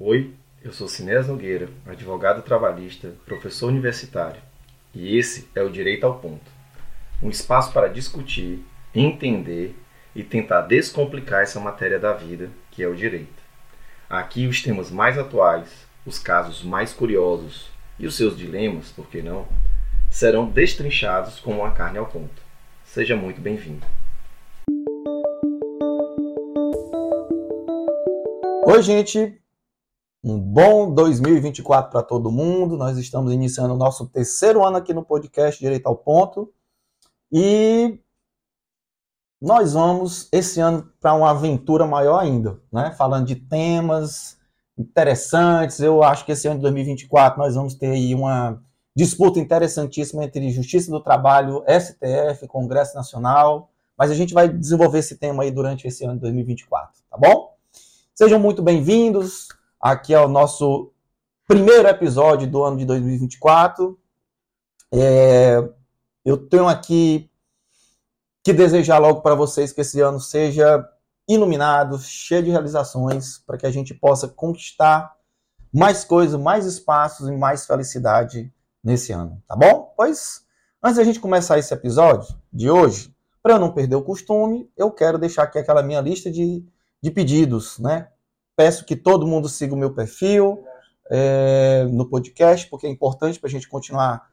Oi, eu sou Sinés Nogueira, advogado trabalhista, professor universitário, e esse é o Direito ao Ponto um espaço para discutir, entender e tentar descomplicar essa matéria da vida que é o direito. Aqui os temas mais atuais, os casos mais curiosos e os seus dilemas, por que não, serão destrinchados como uma carne ao ponto. Seja muito bem-vindo. Oi, gente. Um bom 2024 para todo mundo. Nós estamos iniciando o nosso terceiro ano aqui no podcast Direito ao Ponto. E nós vamos esse ano para uma aventura maior ainda, né? Falando de temas interessantes. Eu acho que esse ano de 2024 nós vamos ter aí uma disputa interessantíssima entre Justiça do Trabalho, STF, Congresso Nacional. Mas a gente vai desenvolver esse tema aí durante esse ano de 2024, tá bom? Sejam muito bem-vindos. Aqui é o nosso primeiro episódio do ano de 2024. É, eu tenho aqui que desejar logo para vocês que esse ano seja iluminado, cheio de realizações, para que a gente possa conquistar mais coisas, mais espaços e mais felicidade nesse ano, tá bom? Pois, antes da gente começar esse episódio de hoje, para eu não perder o costume, eu quero deixar aqui aquela minha lista de de pedidos, né? Peço que todo mundo siga o meu perfil é, no podcast, porque é importante para a gente continuar,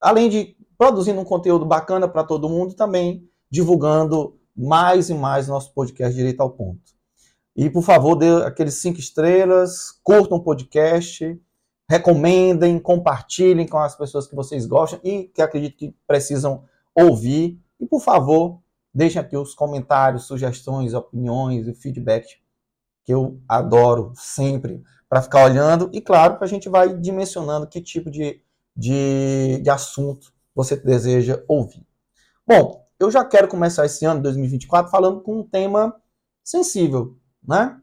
além de produzindo um conteúdo bacana para todo mundo, também divulgando mais e mais nosso podcast Direito ao Ponto. E, por favor, dê aqueles cinco estrelas, curtam o podcast, recomendem, compartilhem com as pessoas que vocês gostam e que acreditam que precisam ouvir. E, por favor, Deixem aqui os comentários, sugestões, opiniões e feedback que eu adoro sempre para ficar olhando e, claro, a gente vai dimensionando que tipo de, de, de assunto você deseja ouvir. Bom, eu já quero começar esse ano, 2024, falando com um tema sensível, né?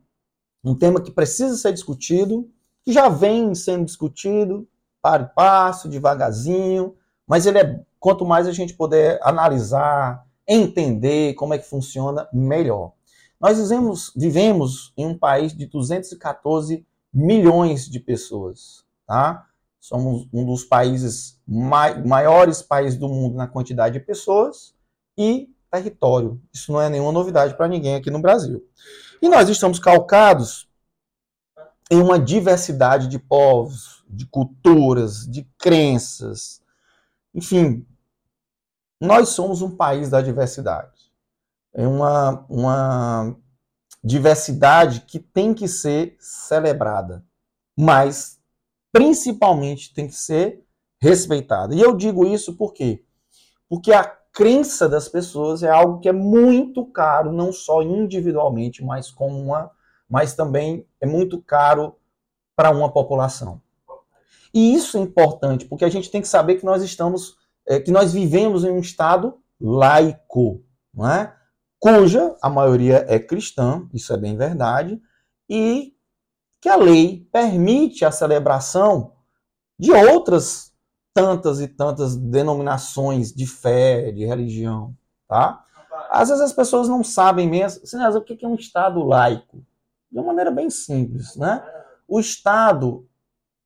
Um tema que precisa ser discutido, que já vem sendo discutido, para e passo, devagarzinho, mas ele é, quanto mais a gente puder analisar, entender como é que funciona melhor. Nós vivemos, vivemos em um país de 214 milhões de pessoas, tá? Somos um dos países mai, maiores países do mundo na quantidade de pessoas e território. Isso não é nenhuma novidade para ninguém aqui no Brasil. E nós estamos calcados em uma diversidade de povos, de culturas, de crenças, enfim, nós somos um país da diversidade. É uma, uma diversidade que tem que ser celebrada, mas principalmente tem que ser respeitada. E eu digo isso por quê? Porque a crença das pessoas é algo que é muito caro, não só individualmente, mas como uma, mas também é muito caro para uma população. E isso é importante, porque a gente tem que saber que nós estamos é que nós vivemos em um Estado laico, não é? Cuja a maioria é cristã, isso é bem verdade, e que a lei permite a celebração de outras tantas e tantas denominações de fé, de religião, tá? Às vezes as pessoas não sabem mesmo, o que é um Estado laico? De uma maneira bem simples, né? O Estado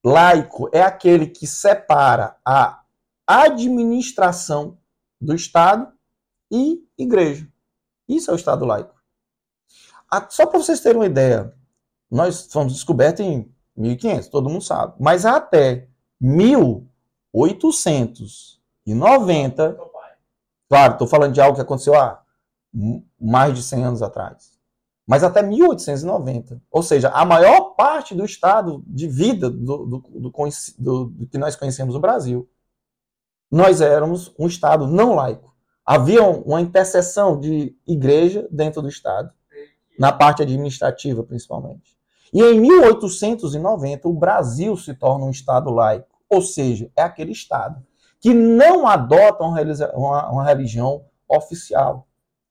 laico é aquele que separa a administração do Estado e igreja. Isso é o Estado laico. Só para vocês terem uma ideia, nós fomos descobertos em 1500, todo mundo sabe. Mas até 1890, claro, estou falando de algo que aconteceu há mais de 100 anos atrás. Mas até 1890, ou seja, a maior parte do estado de vida do, do, do, do que nós conhecemos no Brasil nós éramos um Estado não laico. Havia uma interseção de igreja dentro do Estado, na parte administrativa principalmente. E em 1890, o Brasil se torna um Estado laico, ou seja, é aquele Estado que não adota uma, religião oficial.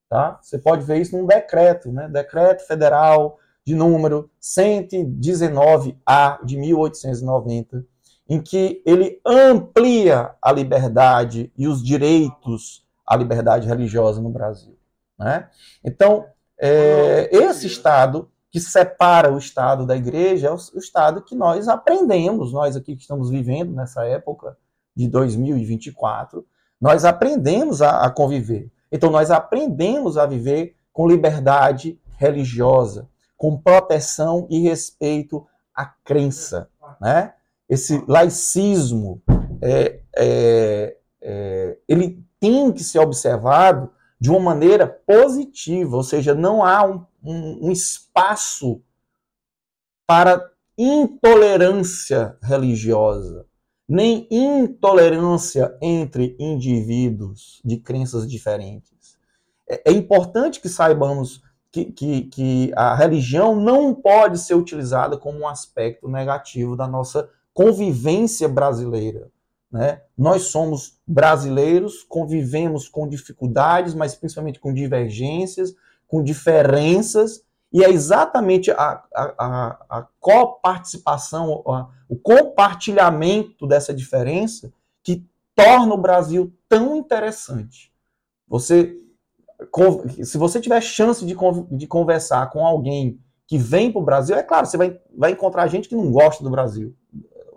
Tá? Você pode ver isso num decreto, né? decreto federal de número 119A de 1890, em que ele amplia a liberdade e os direitos à liberdade religiosa no Brasil. Né? Então, é, esse Estado que separa o Estado da igreja é o, o Estado que nós aprendemos, nós aqui que estamos vivendo nessa época de 2024, nós aprendemos a, a conviver. Então, nós aprendemos a viver com liberdade religiosa, com proteção e respeito à crença. Né? Esse laicismo, é, é, é, ele tem que ser observado de uma maneira positiva, ou seja, não há um, um, um espaço para intolerância religiosa, nem intolerância entre indivíduos de crenças diferentes. É, é importante que saibamos que, que, que, a religião não pode ser utilizada como um aspecto negativo da nossa convivência brasileira. Né? Nós somos brasileiros, convivemos com dificuldades, mas principalmente com divergências, com diferenças, e é exatamente a, a, a coparticipação, a, o compartilhamento dessa diferença que torna o Brasil tão interessante. Você, se você tiver chance de, de conversar com alguém que vem para o Brasil, é claro, você vai, vai encontrar gente que não gosta do Brasil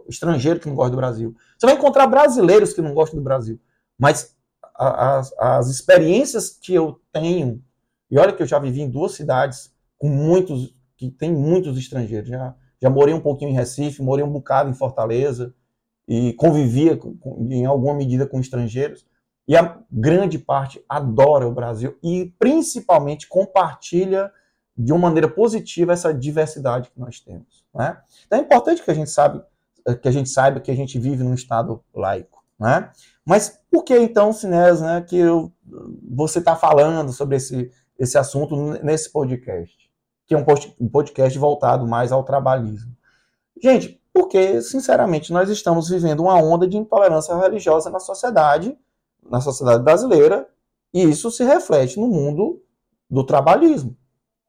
estrangeiro que não gosta do Brasil. Você vai encontrar brasileiros que não gostam do Brasil. Mas as, as experiências que eu tenho, e olha que eu já vivi em duas cidades com muitos, que tem muitos estrangeiros. Já, já morei um pouquinho em Recife, morei um bocado em Fortaleza, e convivia com, em alguma medida com estrangeiros. E a grande parte adora o Brasil e principalmente compartilha de uma maneira positiva essa diversidade que nós temos. Né? Então é importante que a gente sabe que a gente saiba que a gente vive num Estado laico. Né? Mas por que então, Sinés, né, que eu, você está falando sobre esse, esse assunto nesse podcast? Que é um, um podcast voltado mais ao trabalhismo. Gente, porque, sinceramente, nós estamos vivendo uma onda de intolerância religiosa na sociedade, na sociedade brasileira, e isso se reflete no mundo do trabalhismo.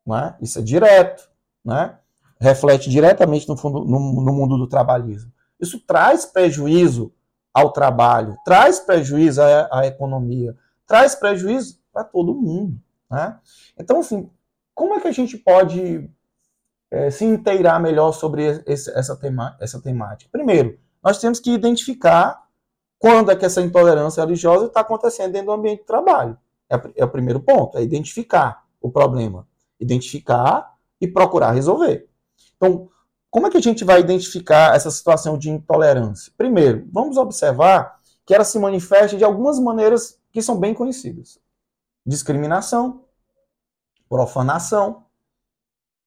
Né? Isso é direto. Né? Reflete diretamente no, fundo, no, no mundo do trabalhismo. Isso traz prejuízo ao trabalho, traz prejuízo à, à economia, traz prejuízo para todo mundo. Né? Então, assim, como é que a gente pode é, se inteirar melhor sobre esse, essa, tema, essa temática? Primeiro, nós temos que identificar quando é que essa intolerância religiosa está acontecendo dentro do ambiente de trabalho. É, é o primeiro ponto, é identificar o problema. Identificar e procurar resolver. Então, como é que a gente vai identificar essa situação de intolerância? Primeiro, vamos observar que ela se manifesta de algumas maneiras que são bem conhecidas: discriminação, profanação,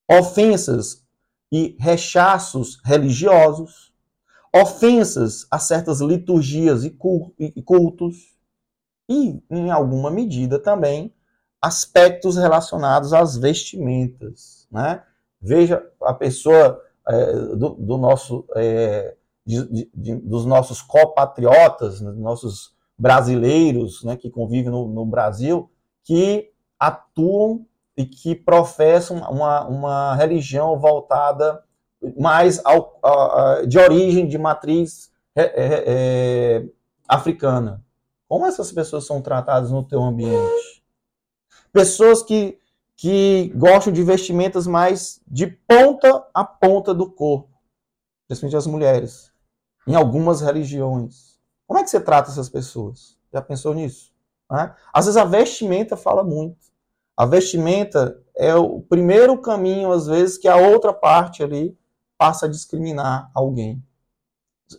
ofensas e rechaços religiosos, ofensas a certas liturgias e cultos, e, em alguma medida, também aspectos relacionados às vestimentas. Né? Veja a pessoa é, do, do, nosso, é, de, de, dos nossos copatriotas, né, nossos brasileiros né, que convivem no, no, Brasil, que atuam e que professam uma, uma religião voltada mais ao, a, de origem, de matriz é, é, é, africana. Como essas pessoas são tratadas no teu ambiente? Pessoas que que gostam de vestimentas mais de ponta a ponta do corpo, principalmente as mulheres, em algumas religiões. Como é que você trata essas pessoas? Já pensou nisso? Né? Às vezes a vestimenta fala muito. A vestimenta é o primeiro caminho, às vezes, que a outra parte ali passa a discriminar alguém.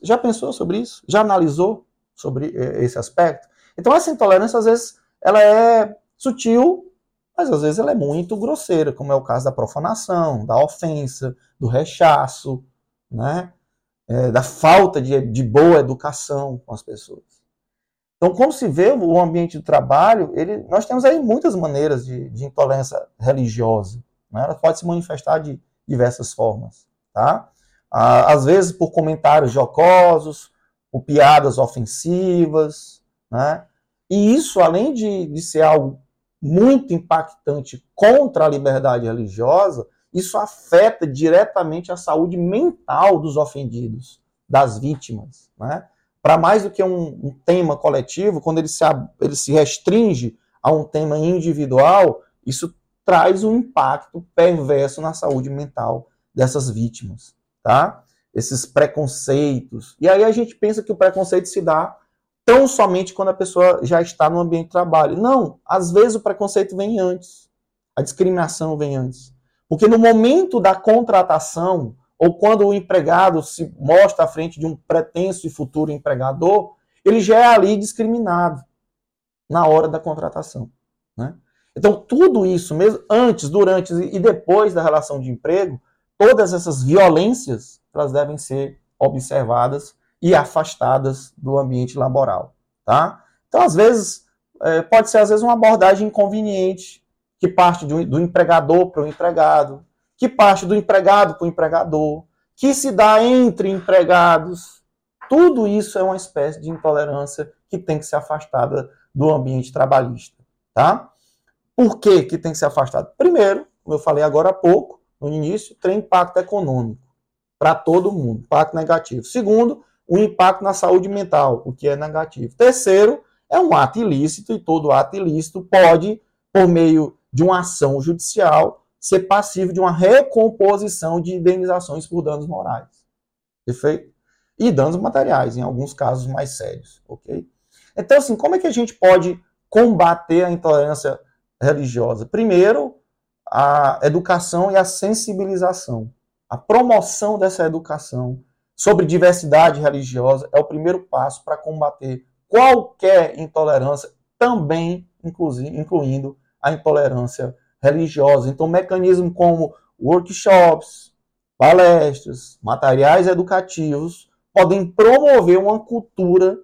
Já pensou sobre isso? Já analisou sobre eh, esse aspecto? Então, essa intolerância, às vezes, ela é sutil, mas às vezes ela é muito grosseira, como é o caso da profanação, da ofensa, do rechaço, né? É, da falta de, de boa educação com as pessoas. Então, como se vê o ambiente de trabalho, ele, nós temos aí muitas maneiras de, de intolerância religiosa. Né? Ela pode se manifestar de diversas formas. Tá? Às vezes por comentários jocosos, por piadas ofensivas. Né? E isso, além de, de ser algo muito impactante contra a liberdade religiosa, isso afeta diretamente a saúde mental dos ofendidos, das vítimas. Né? Para mais do que um, um, tema coletivo, quando ele se, ele se restringe a um tema individual, isso traz um impacto perverso na saúde mental dessas vítimas, tá? Esses preconceitos. E aí a gente pensa que o preconceito se dá tão somente quando a pessoa já está no ambiente de trabalho. Não, às vezes o preconceito vem antes. A discriminação vem antes. Porque no momento da contratação, ou quando o empregado se mostra à frente de um pretenso e futuro empregador, ele já é ali discriminado na hora da contratação. Né? Então, tudo isso, mesmo antes, durante e depois da relação de emprego, todas essas violências elas devem ser observadas e afastadas do ambiente laboral. Tá? Então, às vezes, é, pode ser às vezes uma abordagem inconveniente que parte do, do empregador para o empregado, que parte do empregado para o empregador, que se dá entre empregados. Tudo isso é uma espécie de intolerância que tem que ser afastada do ambiente trabalhista. Tá? Por que, que tem que ser afastado? Primeiro, como eu falei agora há pouco, no início, tem impacto econômico para todo mundo, impacto negativo. Segundo, o impacto na saúde mental, o que é negativo. Terceiro, é um ato ilícito e todo ato ilícito pode, por meio de uma ação judicial, ser passivo de uma recomposição de indenizações por danos morais. Perfeito? E danos materiais, em alguns casos mais sérios, ok? Então, assim, como é que a gente pode combater a intolerância religiosa? Primeiro, a educação e a sensibilização. A promoção dessa educação sobre diversidade religiosa é o primeiro passo para combater qualquer intolerância, também incluindo a intolerância religiosa. Então, mecanismos como workshops, palestras, materiais educativos podem promover uma cultura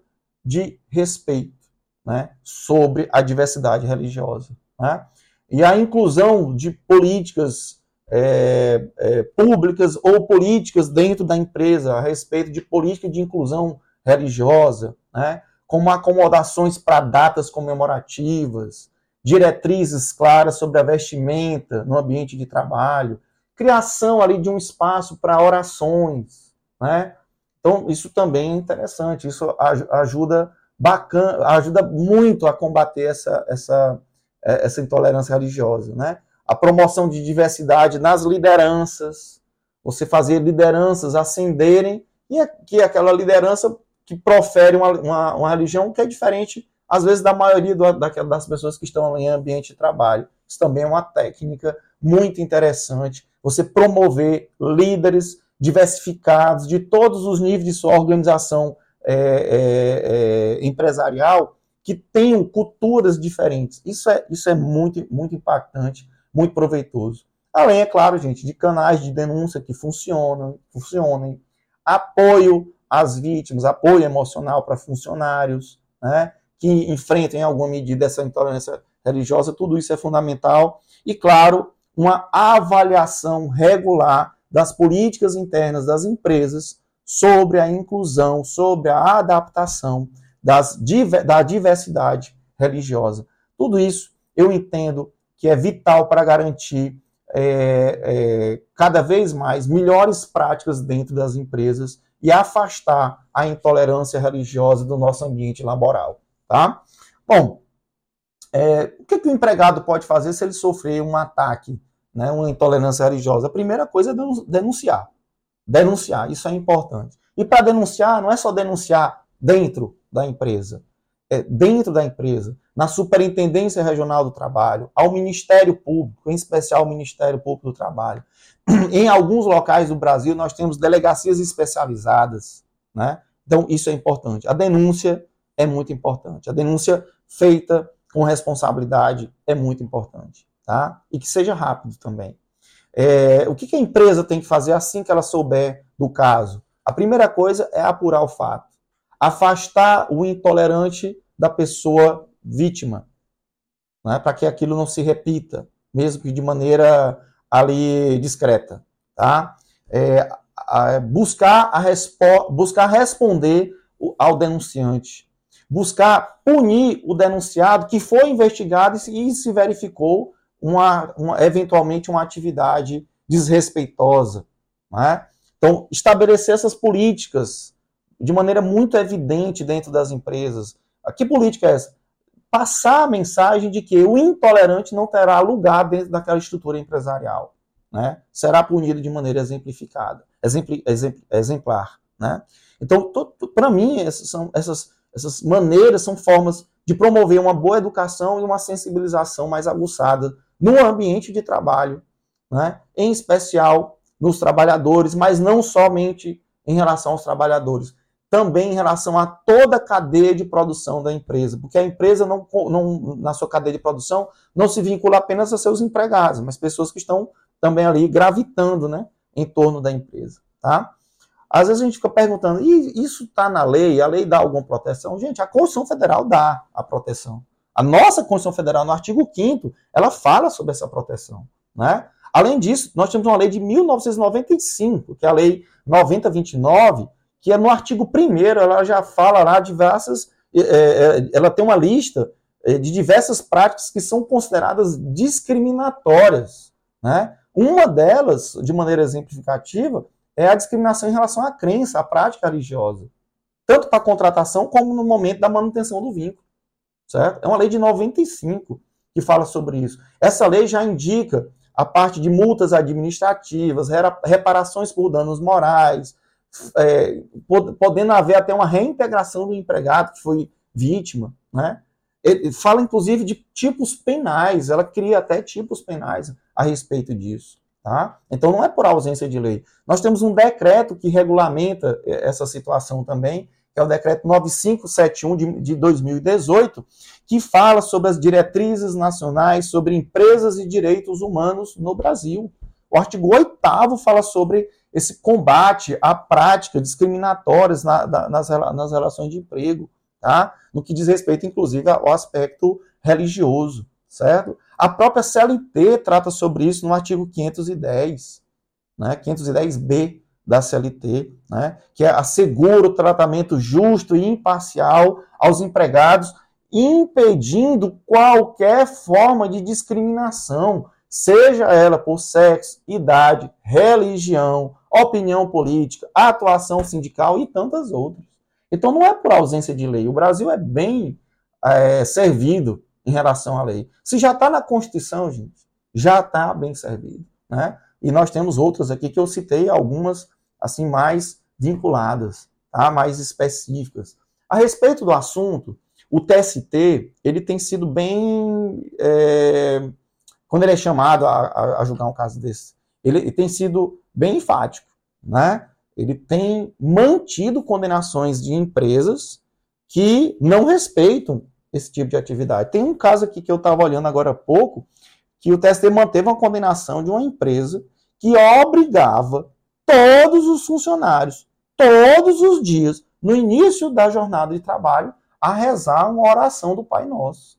de respeito né, sobre a diversidade religiosa. Né? E a inclusão de políticas é, é, públicas ou políticas dentro da empresa a respeito de política de inclusão religiosa, né, como acomodações para datas comemorativas, diretrizes claras sobre a vestimenta no ambiente de trabalho, criação ali de um espaço para orações, né? Então, isso também é interessante, isso ajuda bacana, ajuda muito a combater essa, essa, é, essa intolerância religiosa, né? A promoção de diversidade nas lideranças, você fazer lideranças ascenderem e que aquela liderança que profere uma, uma, uma, religião que é diferente, às vezes, da maioria do, das pessoas que estão em ambiente de trabalho. Isso também é uma técnica muito interessante. Você promover líderes diversificados de todos os níveis de sua organização é, é, é, empresarial que tenham culturas diferentes. Isso é, isso é muito, muito impactante, muito proveitoso. Além, é claro, gente, de canais de denúncia que funcionam, funcionem, apoio às vítimas, apoio emocional para funcionários, né, que enfrentem em alguma medida essa intolerância religiosa, tudo isso é fundamental. E, claro, uma avaliação regular das políticas internas das empresas sobre a inclusão, sobre a adaptação das, da diversidade religiosa. Tudo isso eu entendo que é vital para garantir é, é, cada vez mais melhores práticas dentro das empresas e afastar a intolerância religiosa do nosso ambiente laboral. Tá? Bom, é, o que, que, o empregado pode fazer se ele sofrer um ataque, né, uma intolerância religiosa? A primeira coisa é denunciar. Denunciar, isso é importante. E para denunciar, não é só denunciar dentro da empresa, é dentro da empresa, na Superintendência Regional do Trabalho, ao Ministério Público, em especial ao Ministério Público do Trabalho. Em alguns locais do Brasil, nós temos delegacias especializadas, né? Então, isso é importante. A denúncia é muito importante. A denúncia feita com responsabilidade é muito importante, tá? E que seja rápido também. É, o que, que a empresa tem que fazer assim que ela souber do caso? A primeira coisa é apurar o fato, afastar o intolerante da pessoa vítima, né, para que aquilo não se repita, mesmo que de maneira ali discreta, tá? É, a, buscar, a buscar responder ao denunciante, buscar punir o denunciado que foi investigado e se verificou uma, uma, eventualmente uma atividade desrespeitosa. Né? Então, estabelecer essas políticas de maneira muito evidente dentro das empresas. Que política é essa? passar a mensagem de que o intolerante não terá lugar dentro daquela estrutura empresarial. Né? Será punido de maneira exemplificada, exemplar. Né? Então, para mim, essas, são, essas, essas maneiras são formas de promover uma boa educação e uma sensibilização mais aguçada no ambiente de trabalho, né? em especial nos trabalhadores, mas não somente em relação aos trabalhadores, também em relação a toda a cadeia de produção da empresa, porque a empresa não, não, na sua cadeia de produção não se vincula apenas a seus empregados, mas pessoas que estão também ali gravitando, né, em torno da empresa, tá? Às vezes a gente fica perguntando, e isso está na lei? A lei dá alguma proteção? Gente, a Constituição Federal dá a proteção. A nossa Constituição Federal, no artigo 5 ela fala sobre essa proteção, né? Além disso, nós temos uma lei de 1995, que é a Lei 9029, que é no artigo 1 ela já fala lá diversas, é, é, ela tem uma lista é, de diversas práticas que são consideradas discriminatórias. Né? Uma delas, de maneira exemplificativa, é a discriminação em relação à crença, à prática religiosa. Tanto para a contratação como no momento da manutenção do vínculo. Certo? É uma lei de 95 que fala sobre isso. Essa lei já indica a parte de multas administrativas, reparações por danos morais, é, podendo haver até uma reintegração do empregado que foi vítima, né? Ele fala inclusive de tipos penais, ela cria até tipos penais a respeito disso, tá? Então não é por ausência de lei. Nós temos um decreto que regulamenta é, essa situação também, que é o decreto 9571 de, de 2018, que fala sobre as diretrizes nacionais sobre empresas e direitos humanos no Brasil. O artigo 8 fala sobre esse combate à prática discriminatórias na, nas, nas relações de emprego, tá? no que diz respeito, inclusive, ao aspecto religioso, certo? A própria CLT trata sobre isso no artigo 510, né? 510b da CLT, né? que é assegura o tratamento justo e imparcial aos empregados, impedindo qualquer forma de discriminação, seja ela por sexo, idade, religião, opinião política, atuação sindical e tantas outras. Então não é por ausência de lei. O Brasil é bem é, servido em relação à lei. Se já está na Constituição, gente, já está bem servido. Né? E nós temos outras aqui que eu citei, algumas assim mais vinculadas, tá? mais específicas. A respeito do assunto, o TST ele tem sido bem. É, quando ele é chamado a, a, julgar um caso desse, ele, ele tem sido bem enfático né? Ele tem mantido condenações de empresas que não respeitam esse tipo de atividade. Tem um caso aqui que eu estava olhando agora há pouco, que o TST manteve uma condenação de uma empresa que obrigava todos os funcionários, todos os dias, no início da jornada de trabalho, a rezar uma oração do Pai Nosso.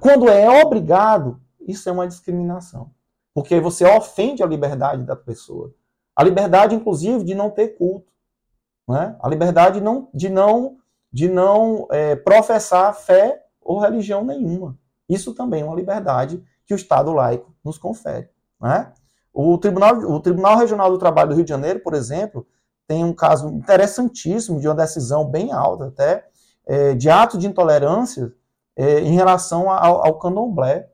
Quando é obrigado, isso é uma discriminação. Porque você ofende a liberdade da pessoa. A liberdade, inclusive, de não ter culto. Né? A liberdade de não, de não, de não é, professar fé ou religião nenhuma. Isso também é uma liberdade que o Estado laico nos confere. Né? O, Tribunal, o Tribunal Regional do Trabalho do Rio de Janeiro, por exemplo, tem um caso interessantíssimo de uma decisão bem alta até, é, de ato de intolerância é, em relação ao, ao candomblé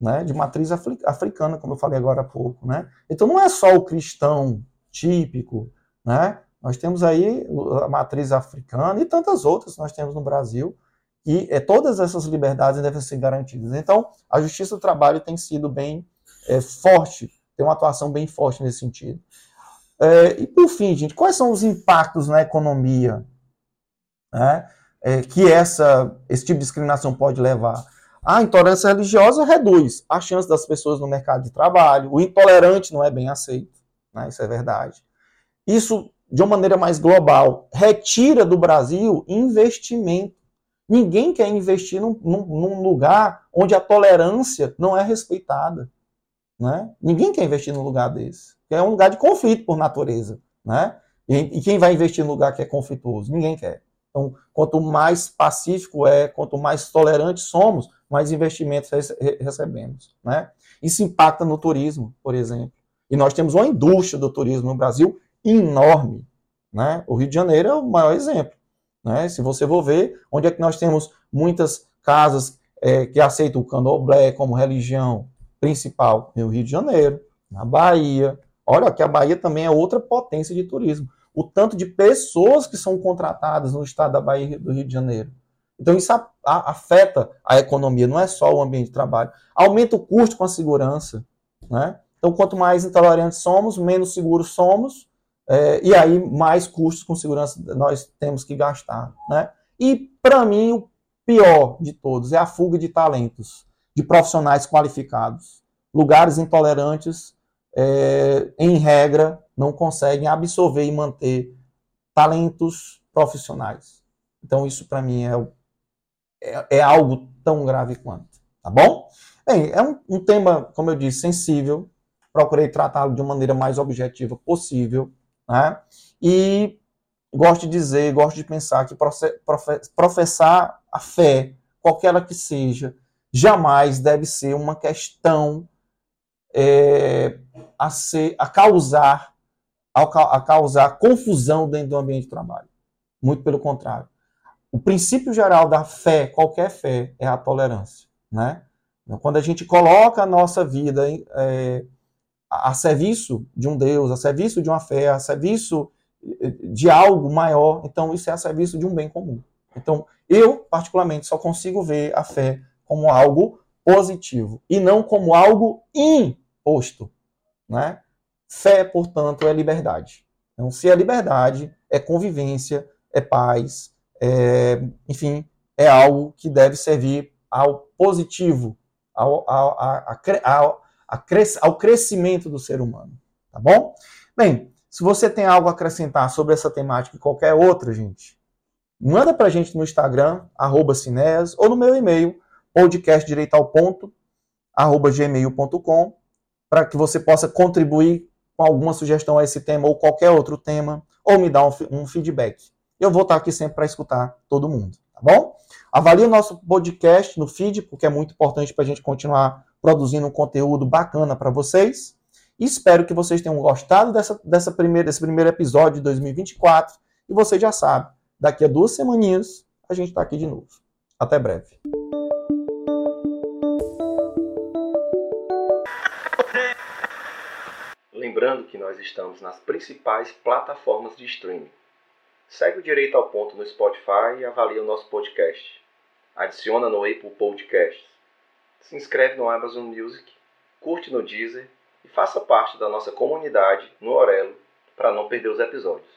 né, de matriz africana, como eu falei agora há pouco. Né? Então não é só o cristão típico, né? nós temos aí a matriz africana e tantas outras nós temos no Brasil, e é, todas essas liberdades devem ser garantidas. Então, a Justiça do Trabalho tem sido bem é, forte, tem uma atuação bem forte nesse sentido. É, e por fim, gente, quais são os impactos na economia né, é, que essa, esse tipo de discriminação pode levar? A intolerância religiosa reduz a chance das pessoas no mercado de trabalho. O intolerante não é bem aceito, né? isso é verdade. Isso, de uma maneira mais global, retira do Brasil investimento. Ninguém quer investir num, num, num lugar onde a tolerância não é respeitada. Né? Ninguém quer investir num lugar desse. É um lugar de conflito por natureza. Né? E, e quem vai investir num lugar que é conflituoso? Ninguém quer. Então, quanto mais pacífico é, quanto mais tolerante somos, mais investimentos recebemos. Né? Isso impacta no turismo, por exemplo. E nós temos uma indústria do turismo no Brasil enorme. Né? O Rio de Janeiro é o maior exemplo. Né? Se você for ver, onde é que nós temos muitas casas é, que aceitam o candomblé como religião principal no Rio de Janeiro, na Bahia. Olha que a Bahia também é outra potência de turismo. O tanto de pessoas que são contratadas no estado da Bahia do Rio de Janeiro. Então isso a, a, afeta a economia, não é só o ambiente de trabalho. Aumenta o custo com a segurança. Né? Então, quanto mais intolerantes somos, menos seguros somos, é, e aí mais custos com segurança nós temos que gastar. Né? E, para mim, o pior de todos é a fuga de talentos, de profissionais qualificados. Lugares intolerantes, é, em regra, não conseguem absorver e manter talentos profissionais. Então, isso para mim é, é, é, algo tão grave quanto. Tá bom? Bem, é um, um tema, como eu disse, sensível. Procurei tratá-lo de uma maneira mais objetiva possível. Né? E gosto de dizer, gosto de pensar que professar a fé, qualquer ela que seja, jamais deve ser uma questão é, a, ser, a causar a causar confusão dentro do ambiente de trabalho. Muito pelo contrário. O princípio geral da fé, qualquer fé, é a tolerância. Né? Quando a gente coloca a nossa vida é, a serviço de um Deus, a serviço de uma fé, a serviço de algo maior, então isso é a serviço de um bem comum. Então, eu, particularmente, só consigo ver a fé como algo positivo e não como algo imposto. Né? Fé, portanto, é liberdade. Então, se é liberdade, é convivência, é paz, é, enfim, é algo que deve servir ao positivo, ao, ao, ao, ao crescimento do ser humano. Tá bom? Bem, se você tem algo a acrescentar sobre essa temática e qualquer outra, gente, manda pra gente no Instagram, arroba Cinés, ou no meu e-mail, podcastdireitalponto, arroba gmail.com, para que você possa contribuir com alguma sugestão a esse tema ou qualquer outro tema, ou me dar um, um feedback. Eu vou estar aqui sempre para escutar todo mundo, tá bom? Avalie o nosso podcast no feed, porque é muito importante para a gente continuar produzindo um conteúdo bacana para vocês. Espero que vocês tenham gostado dessa, dessa primeira, desse primeiro episódio de 2024. E você já sabe, daqui a duas semaninhas a gente está aqui de novo. Até breve. Lembrando que nós estamos nas principais plataformas de streaming. Segue o Direito ao Ponto no Spotify e avalie o nosso podcast. Adiciona no Apple Podcasts. Se inscreve no Amazon Music, curte no Deezer e faça parte da nossa comunidade no Orelo para não perder os episódios.